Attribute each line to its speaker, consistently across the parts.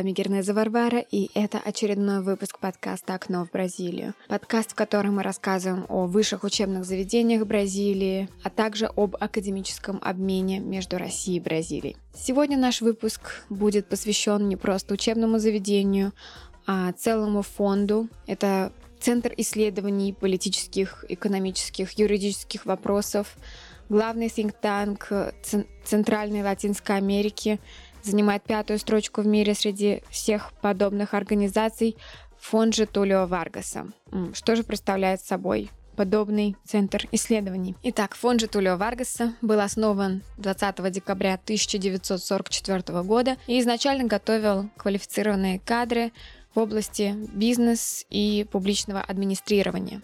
Speaker 1: Вами Гернеза Варвара, и это очередной выпуск подкаста «Окно в Бразилию». Подкаст, в котором мы рассказываем о высших учебных заведениях Бразилии, а также об академическом обмене между Россией и Бразилией. Сегодня наш выпуск будет посвящен не просто учебному заведению, а целому фонду. Это Центр исследований политических, экономических, юридических вопросов, главный think tank Центральной Латинской Америки – занимает пятую строчку в мире среди всех подобных организаций фонд же Варгаса. Что же представляет собой подобный центр исследований. Итак, фонд же Варгаса был основан 20 декабря 1944 года и изначально готовил квалифицированные кадры в области бизнес и публичного администрирования.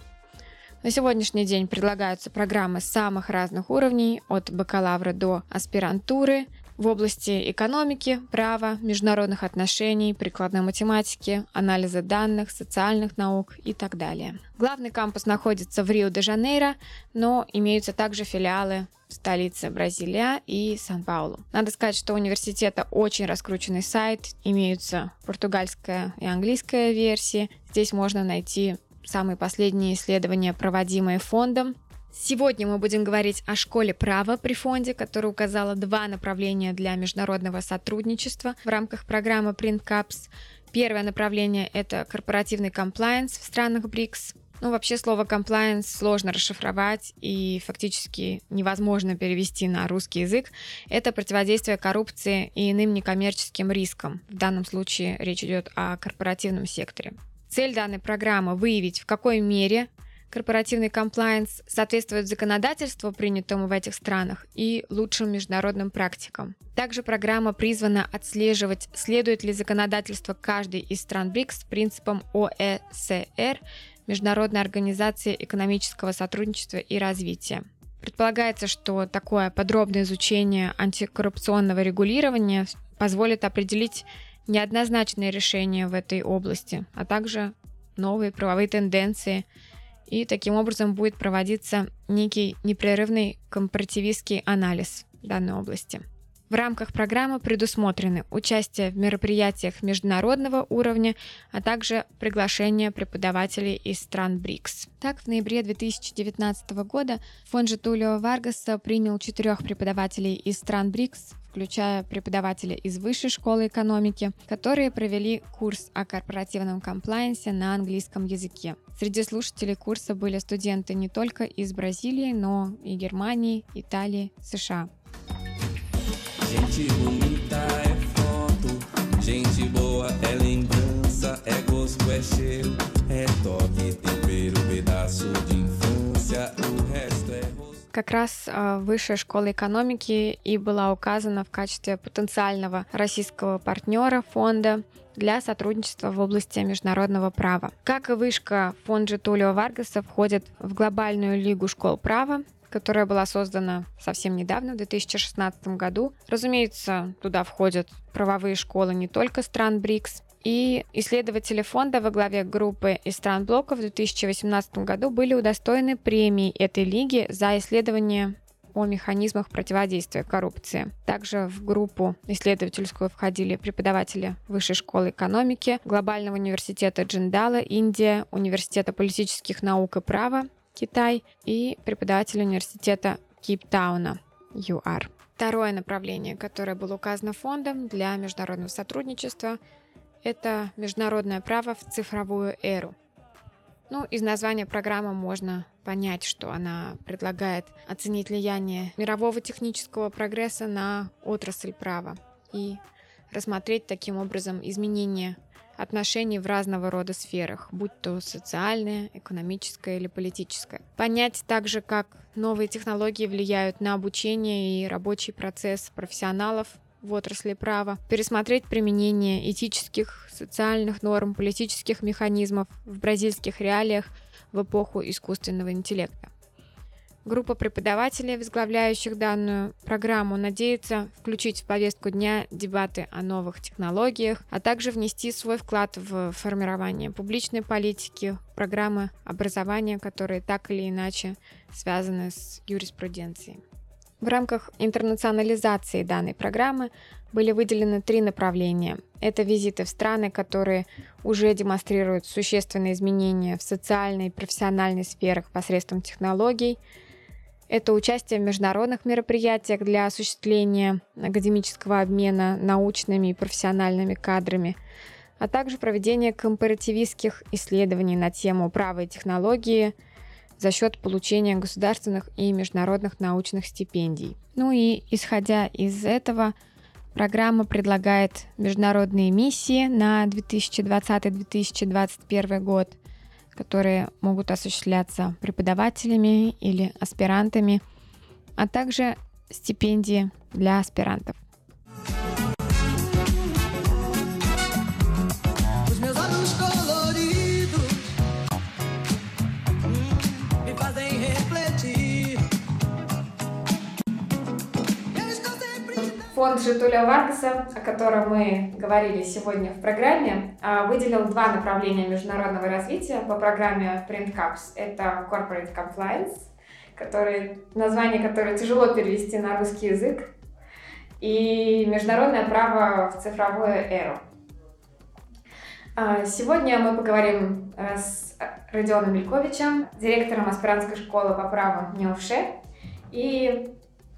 Speaker 1: На сегодняшний день предлагаются программы самых разных уровней, от бакалавра до аспирантуры, в области экономики, права, международных отношений, прикладной математики, анализа данных, социальных наук и так далее. Главный кампус находится в Рио-де-Жанейро, но имеются также филиалы в столице Бразилия и Сан-Паулу. Надо сказать, что у университета очень раскрученный сайт, имеются португальская и английская версии. Здесь можно найти самые последние исследования, проводимые фондом, Сегодня мы будем говорить о школе права при фонде, которая указала два направления для международного сотрудничества в рамках программы PrintCaps. Первое направление – это корпоративный комплайенс в странах БРИКС. Ну, вообще слово compliance сложно расшифровать и фактически невозможно перевести на русский язык. Это противодействие коррупции и иным некоммерческим рискам. В данном случае речь идет о корпоративном секторе. Цель данной программы – выявить, в какой мере корпоративный комплайенс соответствует законодательству, принятому в этих странах, и лучшим международным практикам. Также программа призвана отслеживать, следует ли законодательство каждой из стран БРИКС принципам ОЭСР, Международной организации экономического сотрудничества и развития. Предполагается, что такое подробное изучение антикоррупционного регулирования позволит определить неоднозначные решения в этой области, а также новые правовые тенденции – и таким образом будет проводиться некий непрерывный компаративистский анализ данной области. В рамках программы предусмотрены участие в мероприятиях международного уровня, а также приглашение преподавателей из стран БРИКС. Так, в ноябре 2019 года фонд Житулио Варгаса принял четырех преподавателей из стран БРИКС, включая преподавателя из Высшей школы экономики, которые провели курс о корпоративном комплайенсе на английском языке. Среди слушателей курса были студенты не только из Бразилии, но и Германии, Италии, США. Gente bonita é foto, gente boa é lembrança, é gosto, é cheiro, é toque, tempero, pedaço de infância, o resto é как раз Высшая школа экономики и была указана в качестве потенциального российского партнера фонда для сотрудничества в области международного права. Как и вышка, фонд Житулио Варгаса входит в глобальную лигу школ права, которая была создана совсем недавно, в 2016 году. Разумеется, туда входят правовые школы не только стран БРИКС, и исследователи фонда во главе группы из стран блока в 2018 году были удостоены премии этой лиги за исследование о механизмах противодействия коррупции. Также в группу исследовательскую входили преподаватели Высшей школы экономики, Глобального университета Джиндала, Индия, Университета политических наук и права, Китай и преподаватель университета Кейптауна, ЮАР. Второе направление, которое было указано фондом для международного сотрудничества, это международное право в цифровую эру. Ну, из названия программы можно понять, что она предлагает оценить влияние мирового технического прогресса на отрасль права и рассмотреть таким образом изменения отношений в разного рода сферах, будь то социальное, экономическое или политическое. Понять также, как новые технологии влияют на обучение и рабочий процесс профессионалов в отрасли права, пересмотреть применение этических, социальных норм, политических механизмов в бразильских реалиях в эпоху искусственного интеллекта. Группа преподавателей, возглавляющих данную программу, надеется включить в повестку дня дебаты о новых технологиях, а также внести свой вклад в формирование публичной политики, программы образования, которые так или иначе связаны с юриспруденцией. В рамках интернационализации данной программы были выделены три направления. Это визиты в страны, которые уже демонстрируют существенные изменения в социальной и профессиональной сферах посредством технологий. Это участие в международных мероприятиях для осуществления академического обмена научными и профессиональными кадрами, а также проведение компаративистских исследований на тему права и технологии за счет получения государственных и международных научных стипендий. Ну и исходя из этого, Программа предлагает международные миссии на 2020-2021 год, которые могут осуществляться преподавателями или аспирантами, а также стипендии для аспирантов. Фонд Житуля Варгаса, о котором мы говорили сегодня в программе, а, выделил два направления международного развития по программе Print Cups. Это Corporate Compliance, который, название которое тяжело перевести на русский язык, и международное право в цифровую эру. А, сегодня мы поговорим э, с Родионом Мельковичем, директором аспирантской школы по праву НЕУФШЕ, и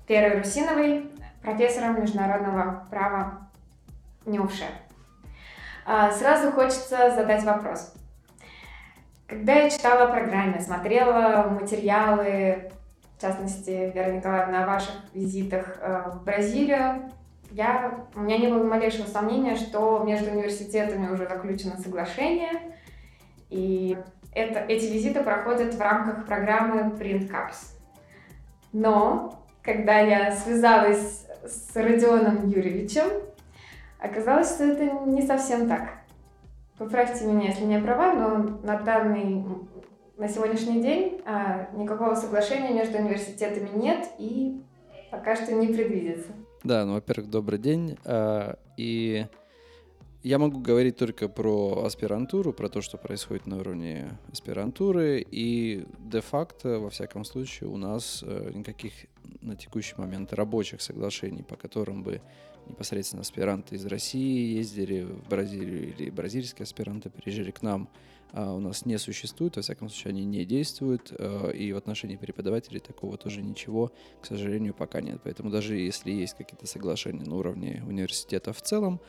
Speaker 1: Перой Русиновой, профессором международного права Нюше. А, сразу хочется задать вопрос. Когда я читала о программе, смотрела материалы, в частности, Вера Николаевна, о ваших визитах э, в Бразилию, я, у меня не было малейшего сомнения, что между университетами уже заключено соглашение, и это, эти визиты проходят в рамках программы Print Cups. Но, когда я связалась с Родионом Юрьевичем, оказалось, что это не совсем так. Поправьте меня, если не права, но на данный, на сегодняшний день а, никакого соглашения между университетами нет и пока что не предвидится.
Speaker 2: Да, ну, во-первых, добрый день. А, и я могу говорить только про аспирантуру, про то, что происходит на уровне аспирантуры, и де-факто, во всяком случае, у нас э, никаких на текущий момент рабочих соглашений, по которым бы непосредственно аспиранты из России ездили в Бразилию или бразильские аспиранты приезжали к нам, а у нас не существует, во всяком случае, они не действуют, э, и в отношении преподавателей такого тоже ничего, к сожалению, пока нет. Поэтому даже если есть какие-то соглашения на уровне университета в целом,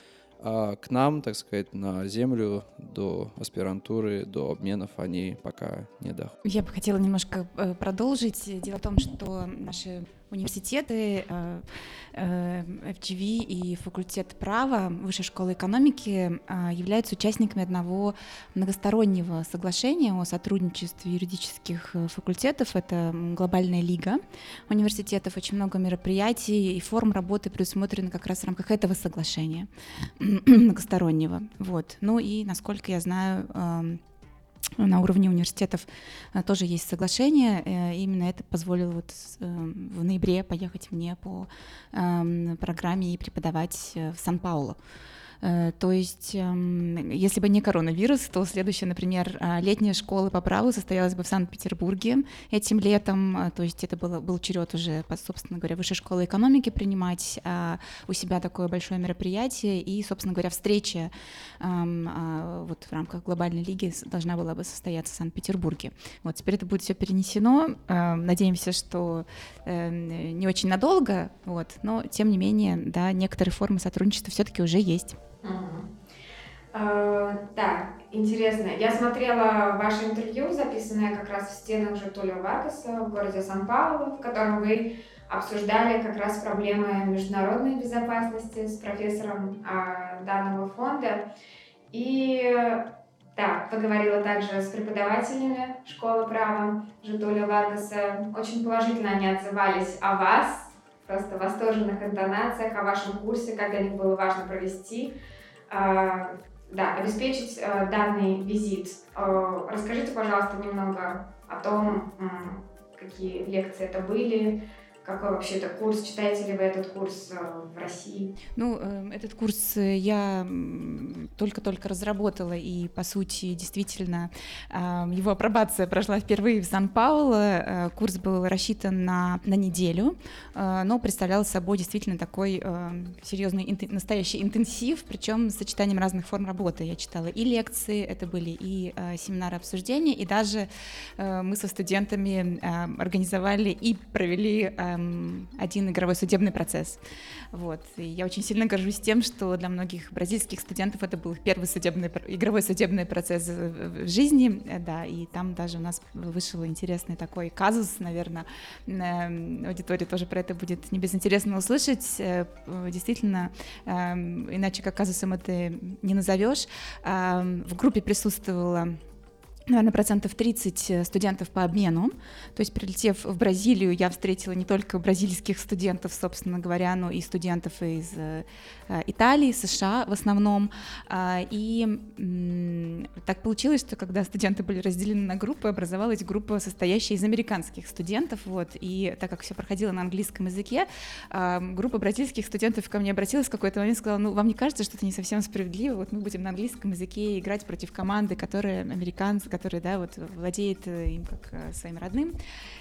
Speaker 2: а к нам, так сказать, на землю до аспирантуры, до обменов они пока не доходят.
Speaker 3: Я бы хотела немножко э, продолжить. Дело в том, что наши университеты, FGV и факультет права Высшей школы экономики являются участниками одного многостороннего соглашения о сотрудничестве юридических факультетов. Это глобальная лига университетов. Очень много мероприятий и форм работы предусмотрены как раз в рамках этого соглашения многостороннего. Вот. Ну и, насколько я знаю, эм, на уровне университетов э, тоже есть соглашение. Э, именно это позволило вот э, в ноябре поехать мне по эм, программе и преподавать в Сан-Паулу. Э, то есть, эм, если бы не коронавирус, то следующая, например, а, летняя школа по праву состоялась бы в Санкт-Петербурге этим летом. А, то есть это было, был черед уже, собственно говоря, высшей школы экономики принимать у себя такое большое мероприятие. И, собственно говоря, встреча эм, вот в рамках глобальной лиги должна была бы состояться в Санкт-Петербурге. Вот теперь это будет все перенесено. Надеемся, что не очень надолго, вот, но тем не менее, да, некоторые формы сотрудничества все-таки уже есть.
Speaker 1: Э, так, интересно. Я смотрела ваше интервью, записанное как раз в стенах Житулио Варгаса в городе Сан-Паулу, в котором вы обсуждали как раз проблемы международной безопасности с профессором а, данного фонда. И да, поговорила также с преподавателями школы права Житулио Варгаса. Очень положительно они отзывались о вас, просто восторженных интонациях о вашем курсе, как для них было важно провести, э, да, обеспечить э, данный визит. Э, расскажите, пожалуйста, немного о том, какие лекции это были, какой вообще это курс? Читаете ли вы этот курс э, в России?
Speaker 3: Ну, э, этот курс я только-только разработала, и, по сути, действительно, его апробация прошла впервые в Сан-Пауло. Курс был рассчитан на, на неделю, но представлял собой действительно такой серьезный, настоящий интенсив, причем с сочетанием разных форм работы. Я читала и лекции, это были и семинары обсуждения, и даже мы со студентами организовали и провели один игровой судебный процесс. Вот. И я очень сильно горжусь тем, что для многих бразильских студентов это был первый судебный, игровой судебный процесс в жизни, э, да, и там даже у нас вышел интересный такой казус, наверное, эм, аудитория тоже про это будет не безинтересно услышать, э, действительно, иначе как казусом это не назовешь. В группе присутствовала наверное, процентов 30 э, студентов по обмену. То есть, прилетев в Бразилию, я встретила не только бразильских студентов, собственно говоря, но и студентов из э, э, Италии, США в основном. А, и так получилось, что когда студенты были разделены на группы, образовалась группа, состоящая из американских студентов. Вот. И так как все проходило на английском языке, а, группа бразильских студентов ко мне обратилась в какой-то момент и сказала, ну, вам не кажется, что это не совсем справедливо? Вот мы будем на английском языке играть против команды, которая американцы, который, да, вот владеет э, им как э, своим родным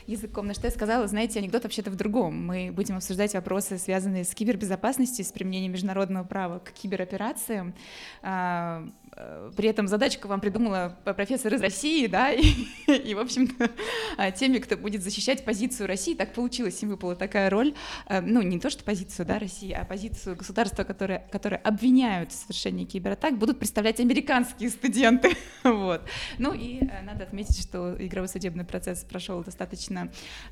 Speaker 3: языком. На что я сказала, знаете, анекдот вообще-то в другом. Мы будем обсуждать вопросы, связанные с кибербезопасностью, с применением международного права к кибероперациям. А, Э, при этом задачку вам придумала профессор из России, да, и, и в общем-то, а, теми, кто будет защищать позицию России, так получилось, им выпала такая роль, э, ну, не то, что позицию, да, России, а позицию государства, которое, которое обвиняют в совершении кибератак, будут представлять американские студенты, вот. Ну и э, надо отметить, что игровой судебный процесс прошел достаточно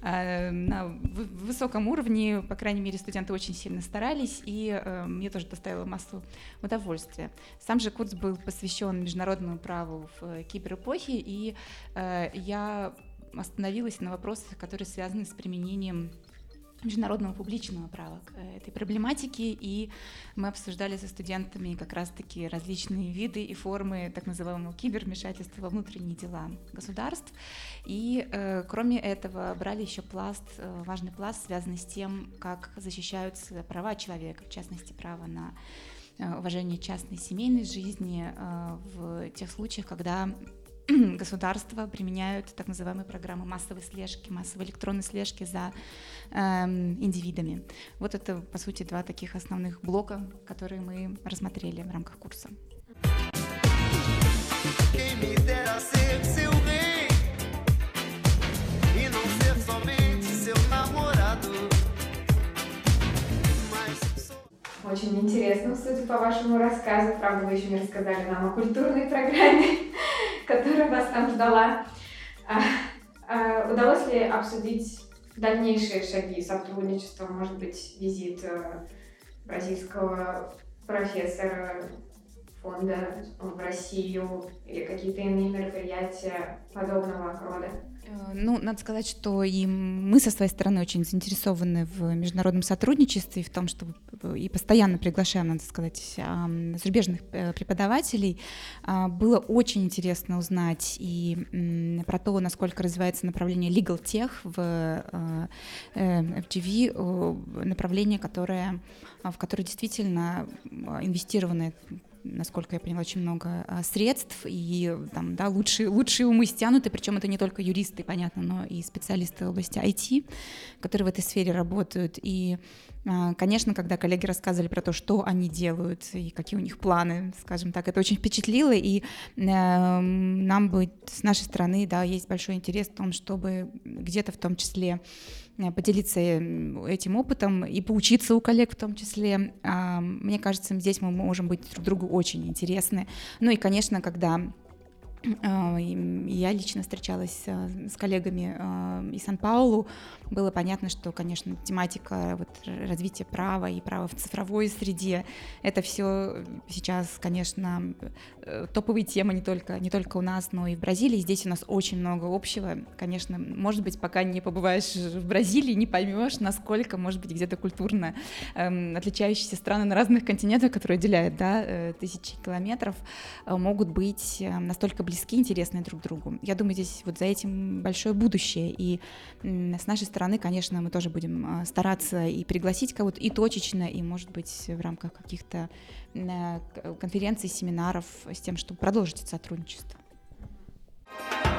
Speaker 3: на высоком уровне, по крайней мере, студенты очень сильно старались, и мне тоже доставило массу удовольствия. Сам же курс был посвящен международному праву в э, киберэпохе, и э, я остановилась на вопросах, которые связаны с применением международного публичного права к э, этой проблематике, и мы обсуждали со студентами как раз-таки различные виды и формы так называемого кибервмешательства во внутренние дела государств. И э, кроме этого брали еще пласт, э, важный пласт, связанный с тем, как защищаются права человека, в частности, право на Э, уважение частной семейной жизни э, в тех случаях, когда государства применяют так называемые программы массовой слежки, массовой электронной слежки за э, индивидами. Вот это, по сути, два таких основных блока, которые мы рассмотрели в рамках курса.
Speaker 1: Очень интересно, судя по вашему рассказу. Правда, вы еще не рассказали нам о культурной программе, которая вас там ждала. А, а, удалось ли обсудить дальнейшие шаги сотрудничества, может быть, визит э, бразильского профессора фонда в Россию или какие-то иные мероприятия подобного рода?
Speaker 3: Э, ну, надо сказать, что и мы со своей стороны очень заинтересованы в международном сотрудничестве, в том, чтобы э, и постоянно приглашаем, надо сказать, зарубежных э, преподавателей. А, было очень интересно узнать и про то, насколько развивается направление Legal Tech в FGV, направление, которое, в которое действительно инвестированы насколько я поняла, очень много а, средств, и там, да, лучшие, лучшие умы стянуты, причем это не только юристы, понятно, но и специалисты области IT, которые в этой сфере работают. И, а, конечно, когда коллеги рассказывали про то, что они делают и какие у них планы, скажем так, это очень впечатлило, и нам бы с нашей стороны, да, есть большой интерес в том, чтобы где-то в том числе поделиться этим опытом и поучиться у коллег в том числе. А, мне кажется, здесь мы можем быть друг другу очень интересны. Ну и, конечно, когда я лично встречалась а, с коллегами а, из Сан-Паулу. Было понятно, что, конечно, тематика вот, развития права и права в цифровой среде — это все сейчас, конечно, э, топовые темы не только, не только у нас, но и в Бразилии. Здесь у нас очень много общего. Конечно, может быть, пока не побываешь в Бразилии, не поймешь, насколько, может быть, где-то культурно эм, отличающиеся страны на разных континентах, которые отделяют да, э, тысячи километров, э, могут быть настолько близки близки, интересны друг другу. Я думаю, здесь вот за этим большое будущее. И с нашей стороны, конечно, мы тоже будем а, стараться и пригласить кого-то и точечно, и, может быть, в рамках каких-то конференций, семинаров с тем, чтобы продолжить сотрудничество.
Speaker 1: к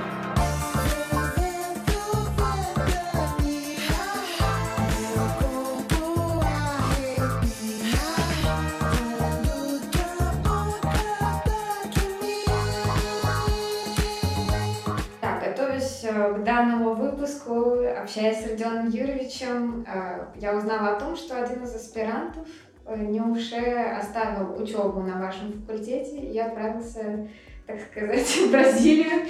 Speaker 1: общаясь с Родионом Юрьевичем, э, я узнала о том, что один из аспирантов э, не уже оставил учебу на вашем факультете и отправился, так сказать, в Бразилию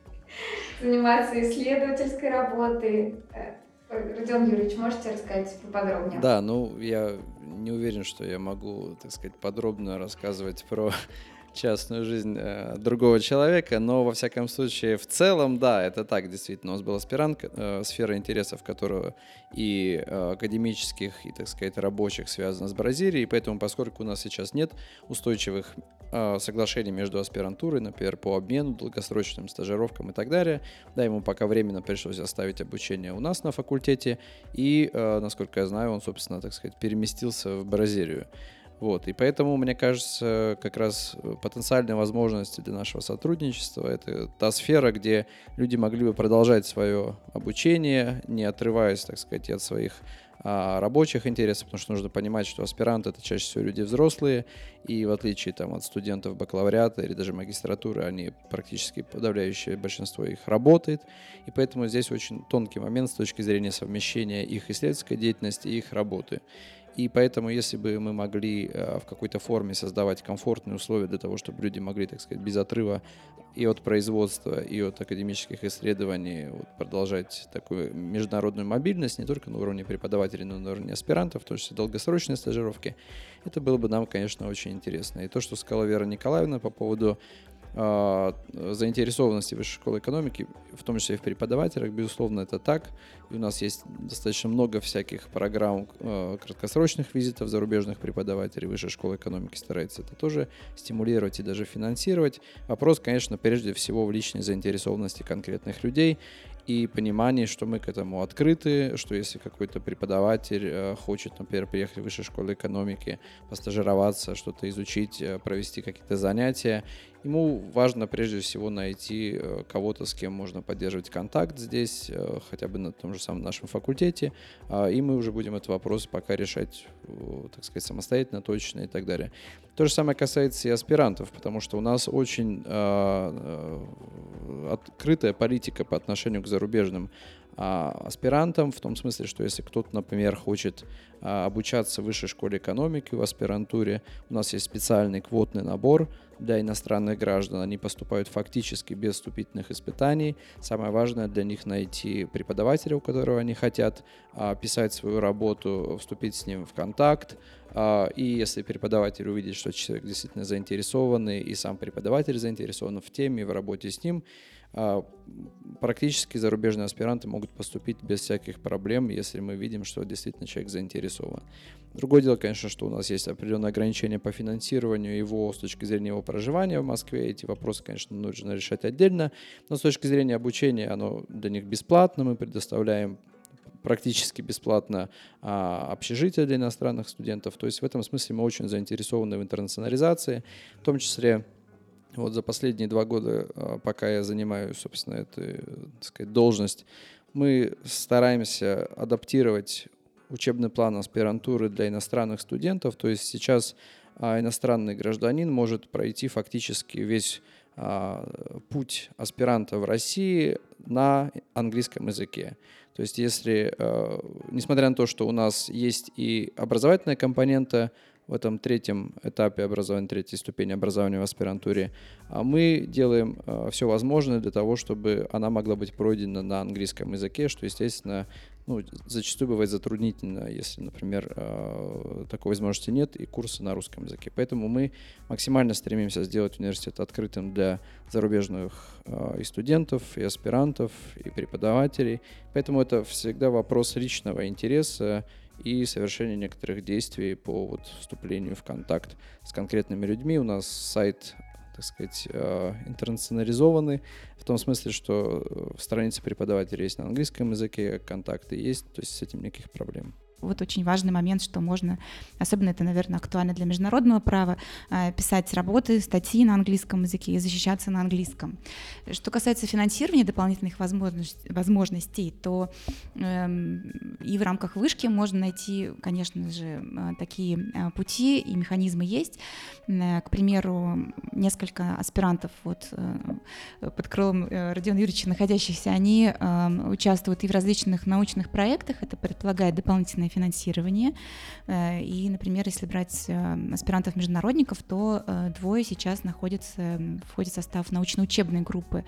Speaker 1: заниматься исследовательской работой. Э, Родион Юрьевич, можете рассказать поподробнее?
Speaker 2: Да, ну я не уверен, что я могу, так сказать, подробно рассказывать про частную жизнь э, другого человека, но во всяком случае в целом, да, это так, действительно. У нас был аспирант, э, сфера интересов которого и э, академических, и, так сказать, рабочих связана с Бразилией, поэтому, поскольку у нас сейчас нет устойчивых э, соглашений между аспирантурой, например, по обмену, долгосрочным стажировкам и так далее, да, ему пока временно пришлось оставить обучение у нас на факультете, и, э, насколько я знаю, он, собственно, так сказать, переместился в Бразилию. Вот, и поэтому, мне кажется, как раз э, потенциальные возможности для нашего сотрудничества — это та сфера, где люди могли бы продолжать свое обучение, не отрываясь, так сказать, от своих а, рабочих интересов, потому что нужно понимать, что аспиранты — это чаще всего люди взрослые, и в отличие там, от студентов бакалавриата или даже магистратуры, они практически подавляющее большинство их работает, и поэтому здесь очень тонкий момент с точки зрения совмещения их исследовательской деятельности и их работы. И поэтому, если бы мы могли э, в какой-то форме создавать комфортные условия для того, чтобы люди могли, так сказать, без отрыва и от производства, и от академических исследований вот, продолжать такую международную мобильность, не только на уровне преподавателей, но и на уровне аспирантов, том числе долгосрочные стажировки, это было бы нам, конечно, очень интересно. И то, что сказала Вера Николаевна по поводу заинтересованности Высшей школы экономики, в том числе и в преподавателях, безусловно, это так. И у нас есть достаточно много всяких программ э, краткосрочных визитов зарубежных преподавателей. Высшая школа экономики старается это тоже стимулировать и даже финансировать. Вопрос, конечно, прежде всего в личной заинтересованности конкретных людей и понимание, что мы к этому открыты, что если какой-то преподаватель э, хочет, например, приехать в высшую школу экономики, постажироваться, что-то изучить, э, провести какие-то занятия, ему важно прежде всего найти э, кого-то, с кем можно поддерживать контакт здесь, э, хотя бы на том же самом нашем факультете, э, и мы уже будем этот вопрос пока решать, э, так сказать, самостоятельно, точно и так далее. То же самое касается и аспирантов, потому что у нас очень э, открытая политика по отношению к зарубежным э, аспирантам, в том смысле, что если кто-то, например, хочет э, обучаться в высшей школе экономики в аспирантуре, у нас есть специальный квотный набор для иностранных граждан. Они поступают фактически без вступительных испытаний. Самое важное для них найти преподавателя, у которого они хотят э, писать свою работу, вступить с ним в контакт, а, и если преподаватель увидит, что человек действительно заинтересованный, и сам преподаватель заинтересован в теме, в работе с ним, а, практически зарубежные аспиранты могут поступить без всяких проблем, если мы видим, что действительно человек заинтересован. Другое дело, конечно, что у нас есть определенные ограничения по финансированию его с точки зрения его проживания в Москве. Эти вопросы, конечно, нужно решать отдельно, но с точки зрения обучения оно для них бесплатно. Мы предоставляем практически бесплатно а, общежитие для иностранных студентов. То есть в этом смысле мы очень заинтересованы в интернационализации, в том числе вот за последние два года, а, пока я занимаю, собственно, эту так сказать, должность, мы стараемся адаптировать учебный план аспирантуры для иностранных студентов. То есть сейчас а, иностранный гражданин может пройти фактически весь а, путь аспиранта в России на английском языке. То есть если, несмотря на то, что у нас есть и образовательная компонента в этом третьем этапе образования, третьей ступени образования в аспирантуре, а мы делаем э, все возможное для того, чтобы она могла быть пройдена на английском языке, что, естественно, ну, зачастую бывает затруднительно, если, например, э, такой возможности нет, и курсы на русском языке. Поэтому мы максимально стремимся сделать университет открытым для зарубежных э, и студентов, и аспирантов, и преподавателей. Поэтому это всегда вопрос личного интереса и совершения некоторых действий по вот, вступлению в контакт с конкретными людьми. У нас сайт так сказать, интернационализованы, в том смысле, что страницы преподавателей есть на английском языке, контакты есть, то есть с этим никаких проблем
Speaker 3: вот очень важный момент, что можно, особенно это, наверное, актуально для международного права, э, писать работы, статьи на английском языке и защищаться на английском. Что касается финансирования дополнительных возможностей, то эм, и в рамках вышки можно найти, конечно же, э, такие э, пути и механизмы есть. К примеру, несколько аспирантов вот, под крылом Родиона Юрьевича находящихся, они эм, участвуют и в различных научных проектах, это предполагает дополнительное финансирование. Э, и, например, если брать э, аспирантов-международников, то э, двое сейчас находятся, входят в состав научно-учебной группы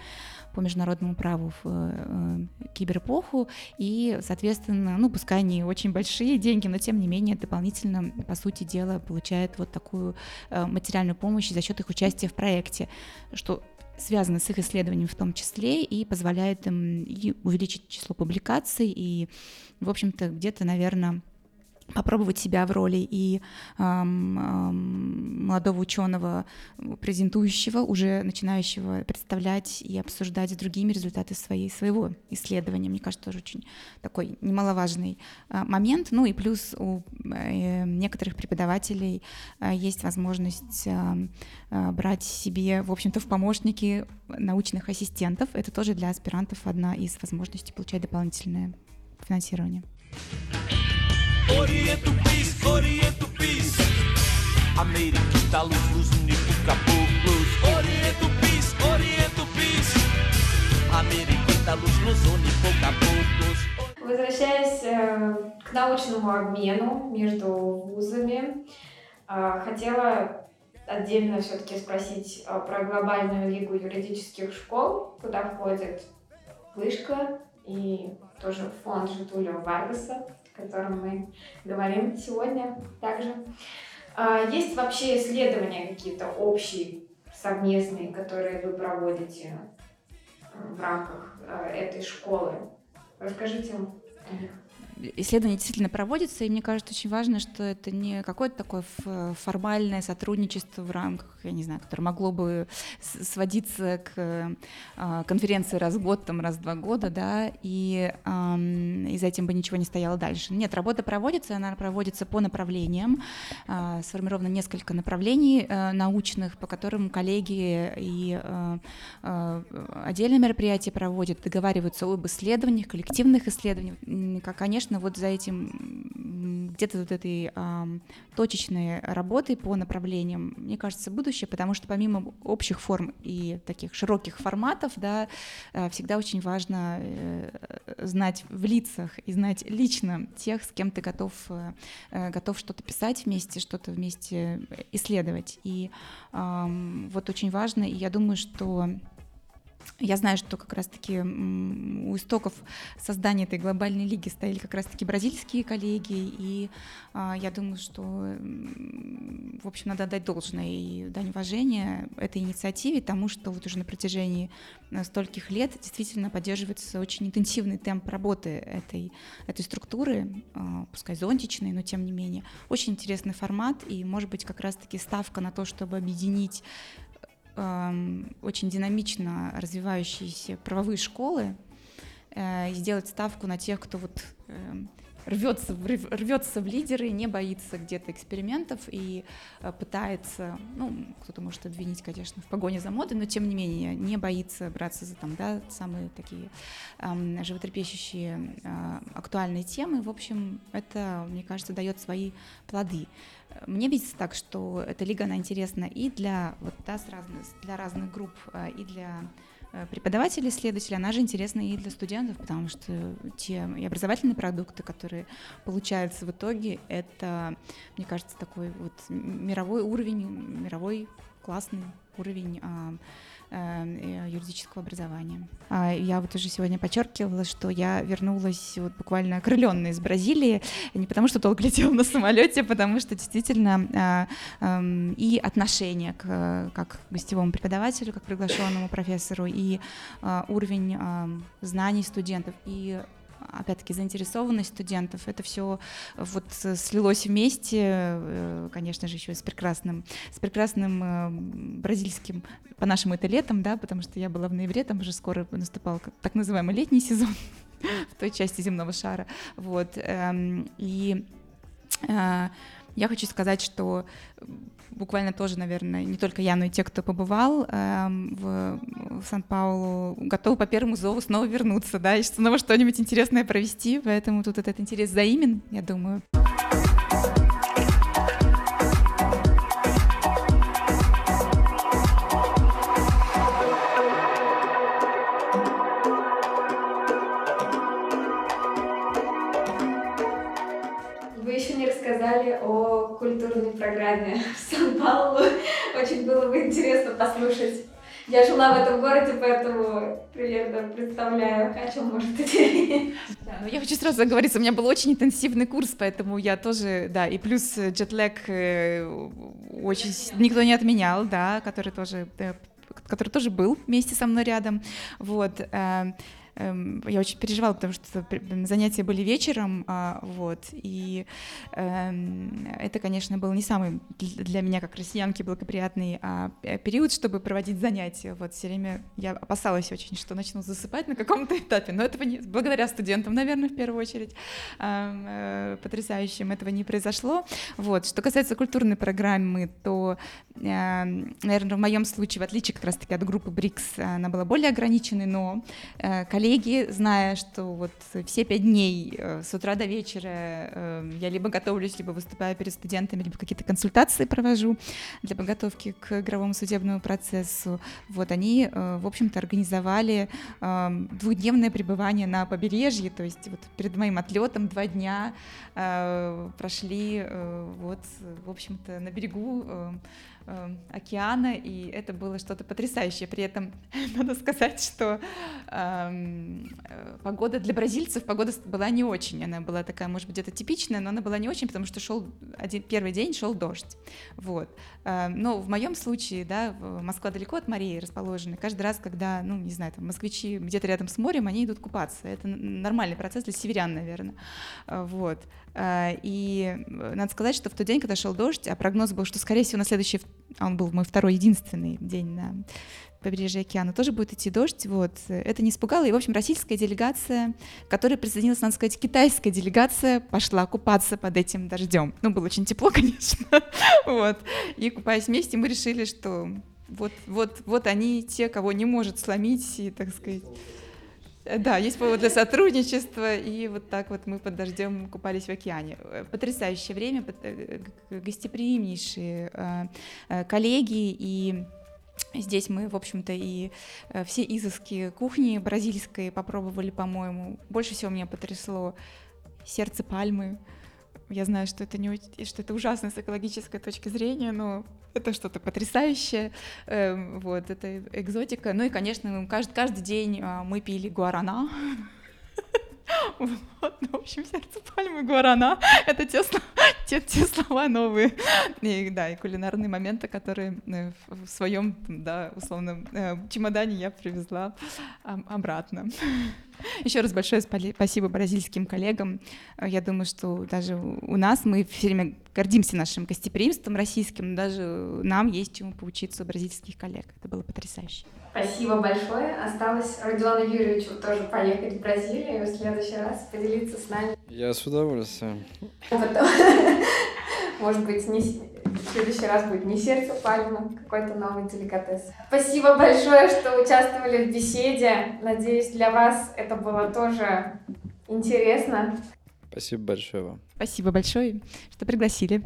Speaker 3: по международному праву в киберэпоху, и, соответственно, ну, пускай они очень большие деньги, но тем не менее дополнительно, по сути дела, получают вот такую материальную помощь за счет их участия в проекте, что связано с их исследованием в том числе и позволяет им увеличить число публикаций и, в общем-то, где-то, наверное, попробовать себя в роли и эм, эм, молодого ученого, презентующего, уже начинающего представлять и обсуждать с другими результаты своей, своего исследования. Мне кажется, тоже очень такой немаловажный э, момент. Ну и плюс у э, некоторых преподавателей э, есть возможность э, э, брать себе, в общем-то, в помощники научных ассистентов. Это тоже для аспирантов одна из возможностей получать дополнительное финансирование. Oriento Peace, Oriento Peace. Ameriquita, luz, luz, único, caboclos. Oriento Peace, Oriento Peace. Америкита, луз, луз, único, caboclos. Возвращаясь э, к научному обмену между вузами, э, хотела отдельно все-таки спросить э, про глобальную лигу юридических школ, куда входит Вышка и тоже фонд Житулио Варгаса о котором мы говорим сегодня также. А, есть вообще исследования какие-то общие, совместные, которые вы проводите э, в рамках э, этой школы? Расскажите исследование действительно проводится, и мне кажется очень важно, что это не какое-то такое формальное сотрудничество в рамках, я не знаю, которое могло бы сводиться к а, конференции раз в год, там, раз в два года, да, и, и за этим бы ничего не стояло дальше. Нет, работа проводится, она проводится по направлениям, а, сформировано несколько направлений э, научных, по которым коллеги и э, э, отдельные мероприятия проводят, договариваются об исследованиях, коллективных исследованиях, конечно, конечно, вот за этим где-то вот этой а, точечной работой по направлениям, мне кажется, будущее, потому что помимо общих форм и таких широких форматов, да, э, всегда очень важно э, знать в лицах и знать лично тех, с кем ты готов, э, готов что-то писать вместе, что-то вместе исследовать. И вот очень важно, и я думаю, что я знаю, что как раз-таки у истоков создания этой глобальной лиги стояли как раз-таки бразильские коллеги, и а, я думаю, что, в общем, надо отдать должное и дань уважения этой инициативе, тому, что вот уже на протяжении э, стольких лет действительно поддерживается очень интенсивный темп работы этой, этой структуры, а, пускай зонтичной, но тем не менее. Очень интересный формат, и, может быть, как раз-таки ставка на то, чтобы объединить очень динамично развивающиеся правовые школы э, и сделать ставку на тех, кто вот эм, рвется, рвется в лидеры, не боится где-то экспериментов и э, пытается, ну, кто-то может обвинить, конечно, в погоне за модой, но тем не менее не боится браться за там, да, самые такие эм, животрепещущие э, актуальные темы. В общем, это, мне кажется, дает свои плоды. Мне видится так, что эта лига, она интересна и для, вот, да, с разных, для разных групп, э, и для э, преподавателей, исследователей, она же интересна и для студентов, потому что те и образовательные продукты, которые получаются в итоге, это, мне кажется, такой вот мировой уровень, мировой классный уровень а, юридического образования. А я вот уже сегодня подчеркивала, что я вернулась вот буквально окрыленная из Бразилии, не потому что долго летела на самолете, а потому что действительно а, эм, и отношение к как гостевому преподавателю, как приглашенному профессору, и а, уровень знаний студентов, и опять-таки, заинтересованность студентов. Это все вот слилось вместе, конечно же, еще с прекрасным, с прекрасным бразильским, по-нашему это летом, да, потому что я была в ноябре, там уже скоро наступал так называемый летний сезон в той части земного шара. Вот. Эм, и я хочу сказать, что буквально тоже, наверное, не только я, но и те, кто побывал э, в, в Сан-Паулу, готовы по первому зову снова вернуться, да, и снова что-нибудь интересное провести, поэтому тут этот интерес взаимен, я думаю.
Speaker 1: Рассказали о культурной программе в Сан-Паулу. Очень было бы интересно послушать. Я жила в этом городе, поэтому примерно представляю, о чем может идти.
Speaker 3: Да, но я хочу сразу оговориться, у меня был очень интенсивный курс, поэтому я тоже, да, и плюс джетлэг э, очень никто не отменял, да, который тоже, э, который тоже был вместе со мной рядом, вот. Э, Эм, я очень переживала, потому что занятия были вечером, а, вот, и эм, это, конечно, был не самый для меня, как россиянки, благоприятный а, период, чтобы проводить занятия. Вот все время я опасалась очень, что начну засыпать на каком-то этапе, но этого не, благодаря студентам, наверное, в первую очередь, эм, э, потрясающим, этого не произошло. Вот. Что касается культурной программы, то, наверное, в моем случае, в отличие как раз-таки от группы БРИКС, она была более ограниченной, но э, коллеги коллеги, зная, что вот все пять дней э, с утра до вечера э, я либо готовлюсь, либо выступаю перед студентами, либо какие-то консультации провожу для подготовки к игровому судебному процессу, вот они, э, в общем-то, организовали двухдневное пребывание на побережье, то есть вот перед моим отлетом два дня прошли вот, в общем-то, на берегу э, океана, и это было что-то потрясающее. При этом надо сказать, что эм, э, погода для бразильцев погода была не очень, она была такая, может быть, где-то типичная, но она была не очень, потому что шел один первый день шел дождь, вот. Э, но в моем случае, да, Москва далеко от морей расположена. Каждый раз, когда, ну, не знаю, там москвичи где-то рядом с морем, они идут купаться. Это нормальный процесс для северян, наверное, э, вот. Э, и э, надо сказать, что в тот день, когда шел дождь, а прогноз был, что, скорее всего, на следующий, а он был мой второй единственный день на побережье океана, тоже будет идти дождь, вот, это не испугало, и, в общем, российская делегация, которая присоединилась, надо сказать, китайская делегация, пошла купаться под этим дождем, ну, было очень тепло, конечно, вот, и, купаясь вместе, мы решили, что вот, вот, вот они те, кого не может сломить, и, так сказать, да, есть повод для сотрудничества, и вот так вот мы под дождем купались в океане. Потрясающее время, э, гостеприимнейшие э, э, коллеги, и Здесь мы, в общем-то, и все изыски кухни бразильской попробовали, по-моему. Больше всего меня потрясло сердце пальмы, я знаю, что это не что это ужасно с экологической точки зрения, но это что-то потрясающее. Эм, вот, это экзотика. Ну и, конечно, каждый, каждый день а, мы пили гуарана. Вот, ну, в общем, сердце пальмы гуарана — это те, те, те слова новые. И, да, и кулинарные моменты, которые э, в своем, да, условном э, чемодане я привезла обратно. Еще раз большое спасибо бразильским коллегам. Я думаю, что даже у нас мы все время гордимся нашим гостеприимством российским, но даже нам есть чему поучиться у бразильских коллег. Это было потрясающе.
Speaker 1: Спасибо большое. Осталось Родиону Юрьевичу тоже поехать в Бразилию в следующий раз поделиться с нами.
Speaker 2: Я с удовольствием.
Speaker 1: Может быть, не, в следующий раз будет не сердце пальмы, какой-то новый деликатес. Спасибо большое, что участвовали в беседе. Надеюсь, для вас это было тоже интересно.
Speaker 2: Спасибо большое вам.
Speaker 3: Спасибо большое, что пригласили.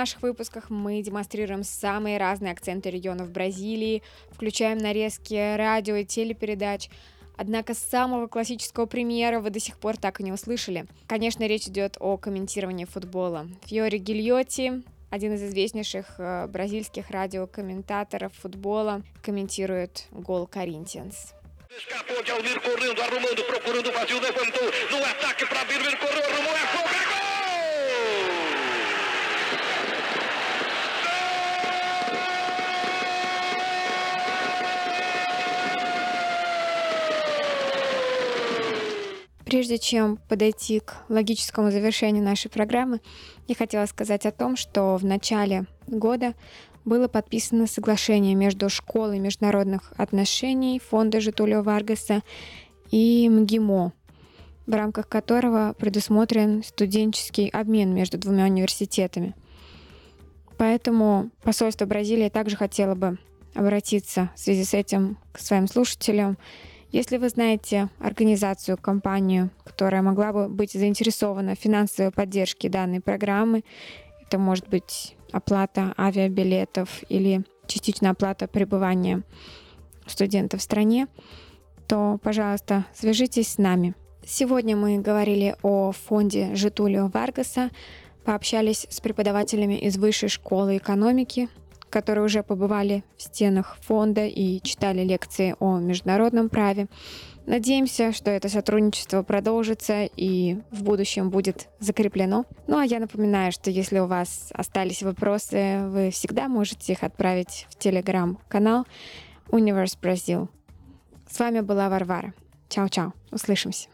Speaker 1: Наших выпусках мы демонстрируем самые разные акценты регионов Бразилии, включаем нарезки радио и телепередач, Однако самого классического примера вы до сих пор так и не услышали. Конечно, речь идет о комментировании футбола. Фьори Гильотти, один из известнейших э, бразильских радиокомментаторов футбола, комментирует гол Коринтианс. Escapou de Almir correndo, arrumando, procurando vazio, levantou no ataque para Birmer, correu, arrumou, é gol! Прежде чем подойти к логическому завершению нашей программы, я хотела сказать о том, что в начале года было подписано соглашение между Школой международных отношений Фонда Житулио Варгаса и МГИМО, в рамках которого предусмотрен студенческий обмен между двумя университетами. Поэтому посольство Бразилии также хотело бы обратиться в связи с этим к своим слушателям. Если вы знаете организацию, компанию, которая могла бы быть заинтересована в финансовой поддержке данной программы, это может быть оплата авиабилетов или частичная оплата пребывания студента в стране, то, пожалуйста, свяжитесь с нами. Сегодня мы говорили о фонде Житулио Варгаса, пообщались с преподавателями из Высшей школы экономики, которые уже побывали в стенах фонда и читали лекции о международном праве. Надеемся, что это сотрудничество продолжится и в будущем будет закреплено. Ну а я напоминаю, что если у вас остались вопросы, вы всегда можете их отправить в телеграм-канал Universe Brazil. С вами была Варвара. Чао-чао. Услышимся.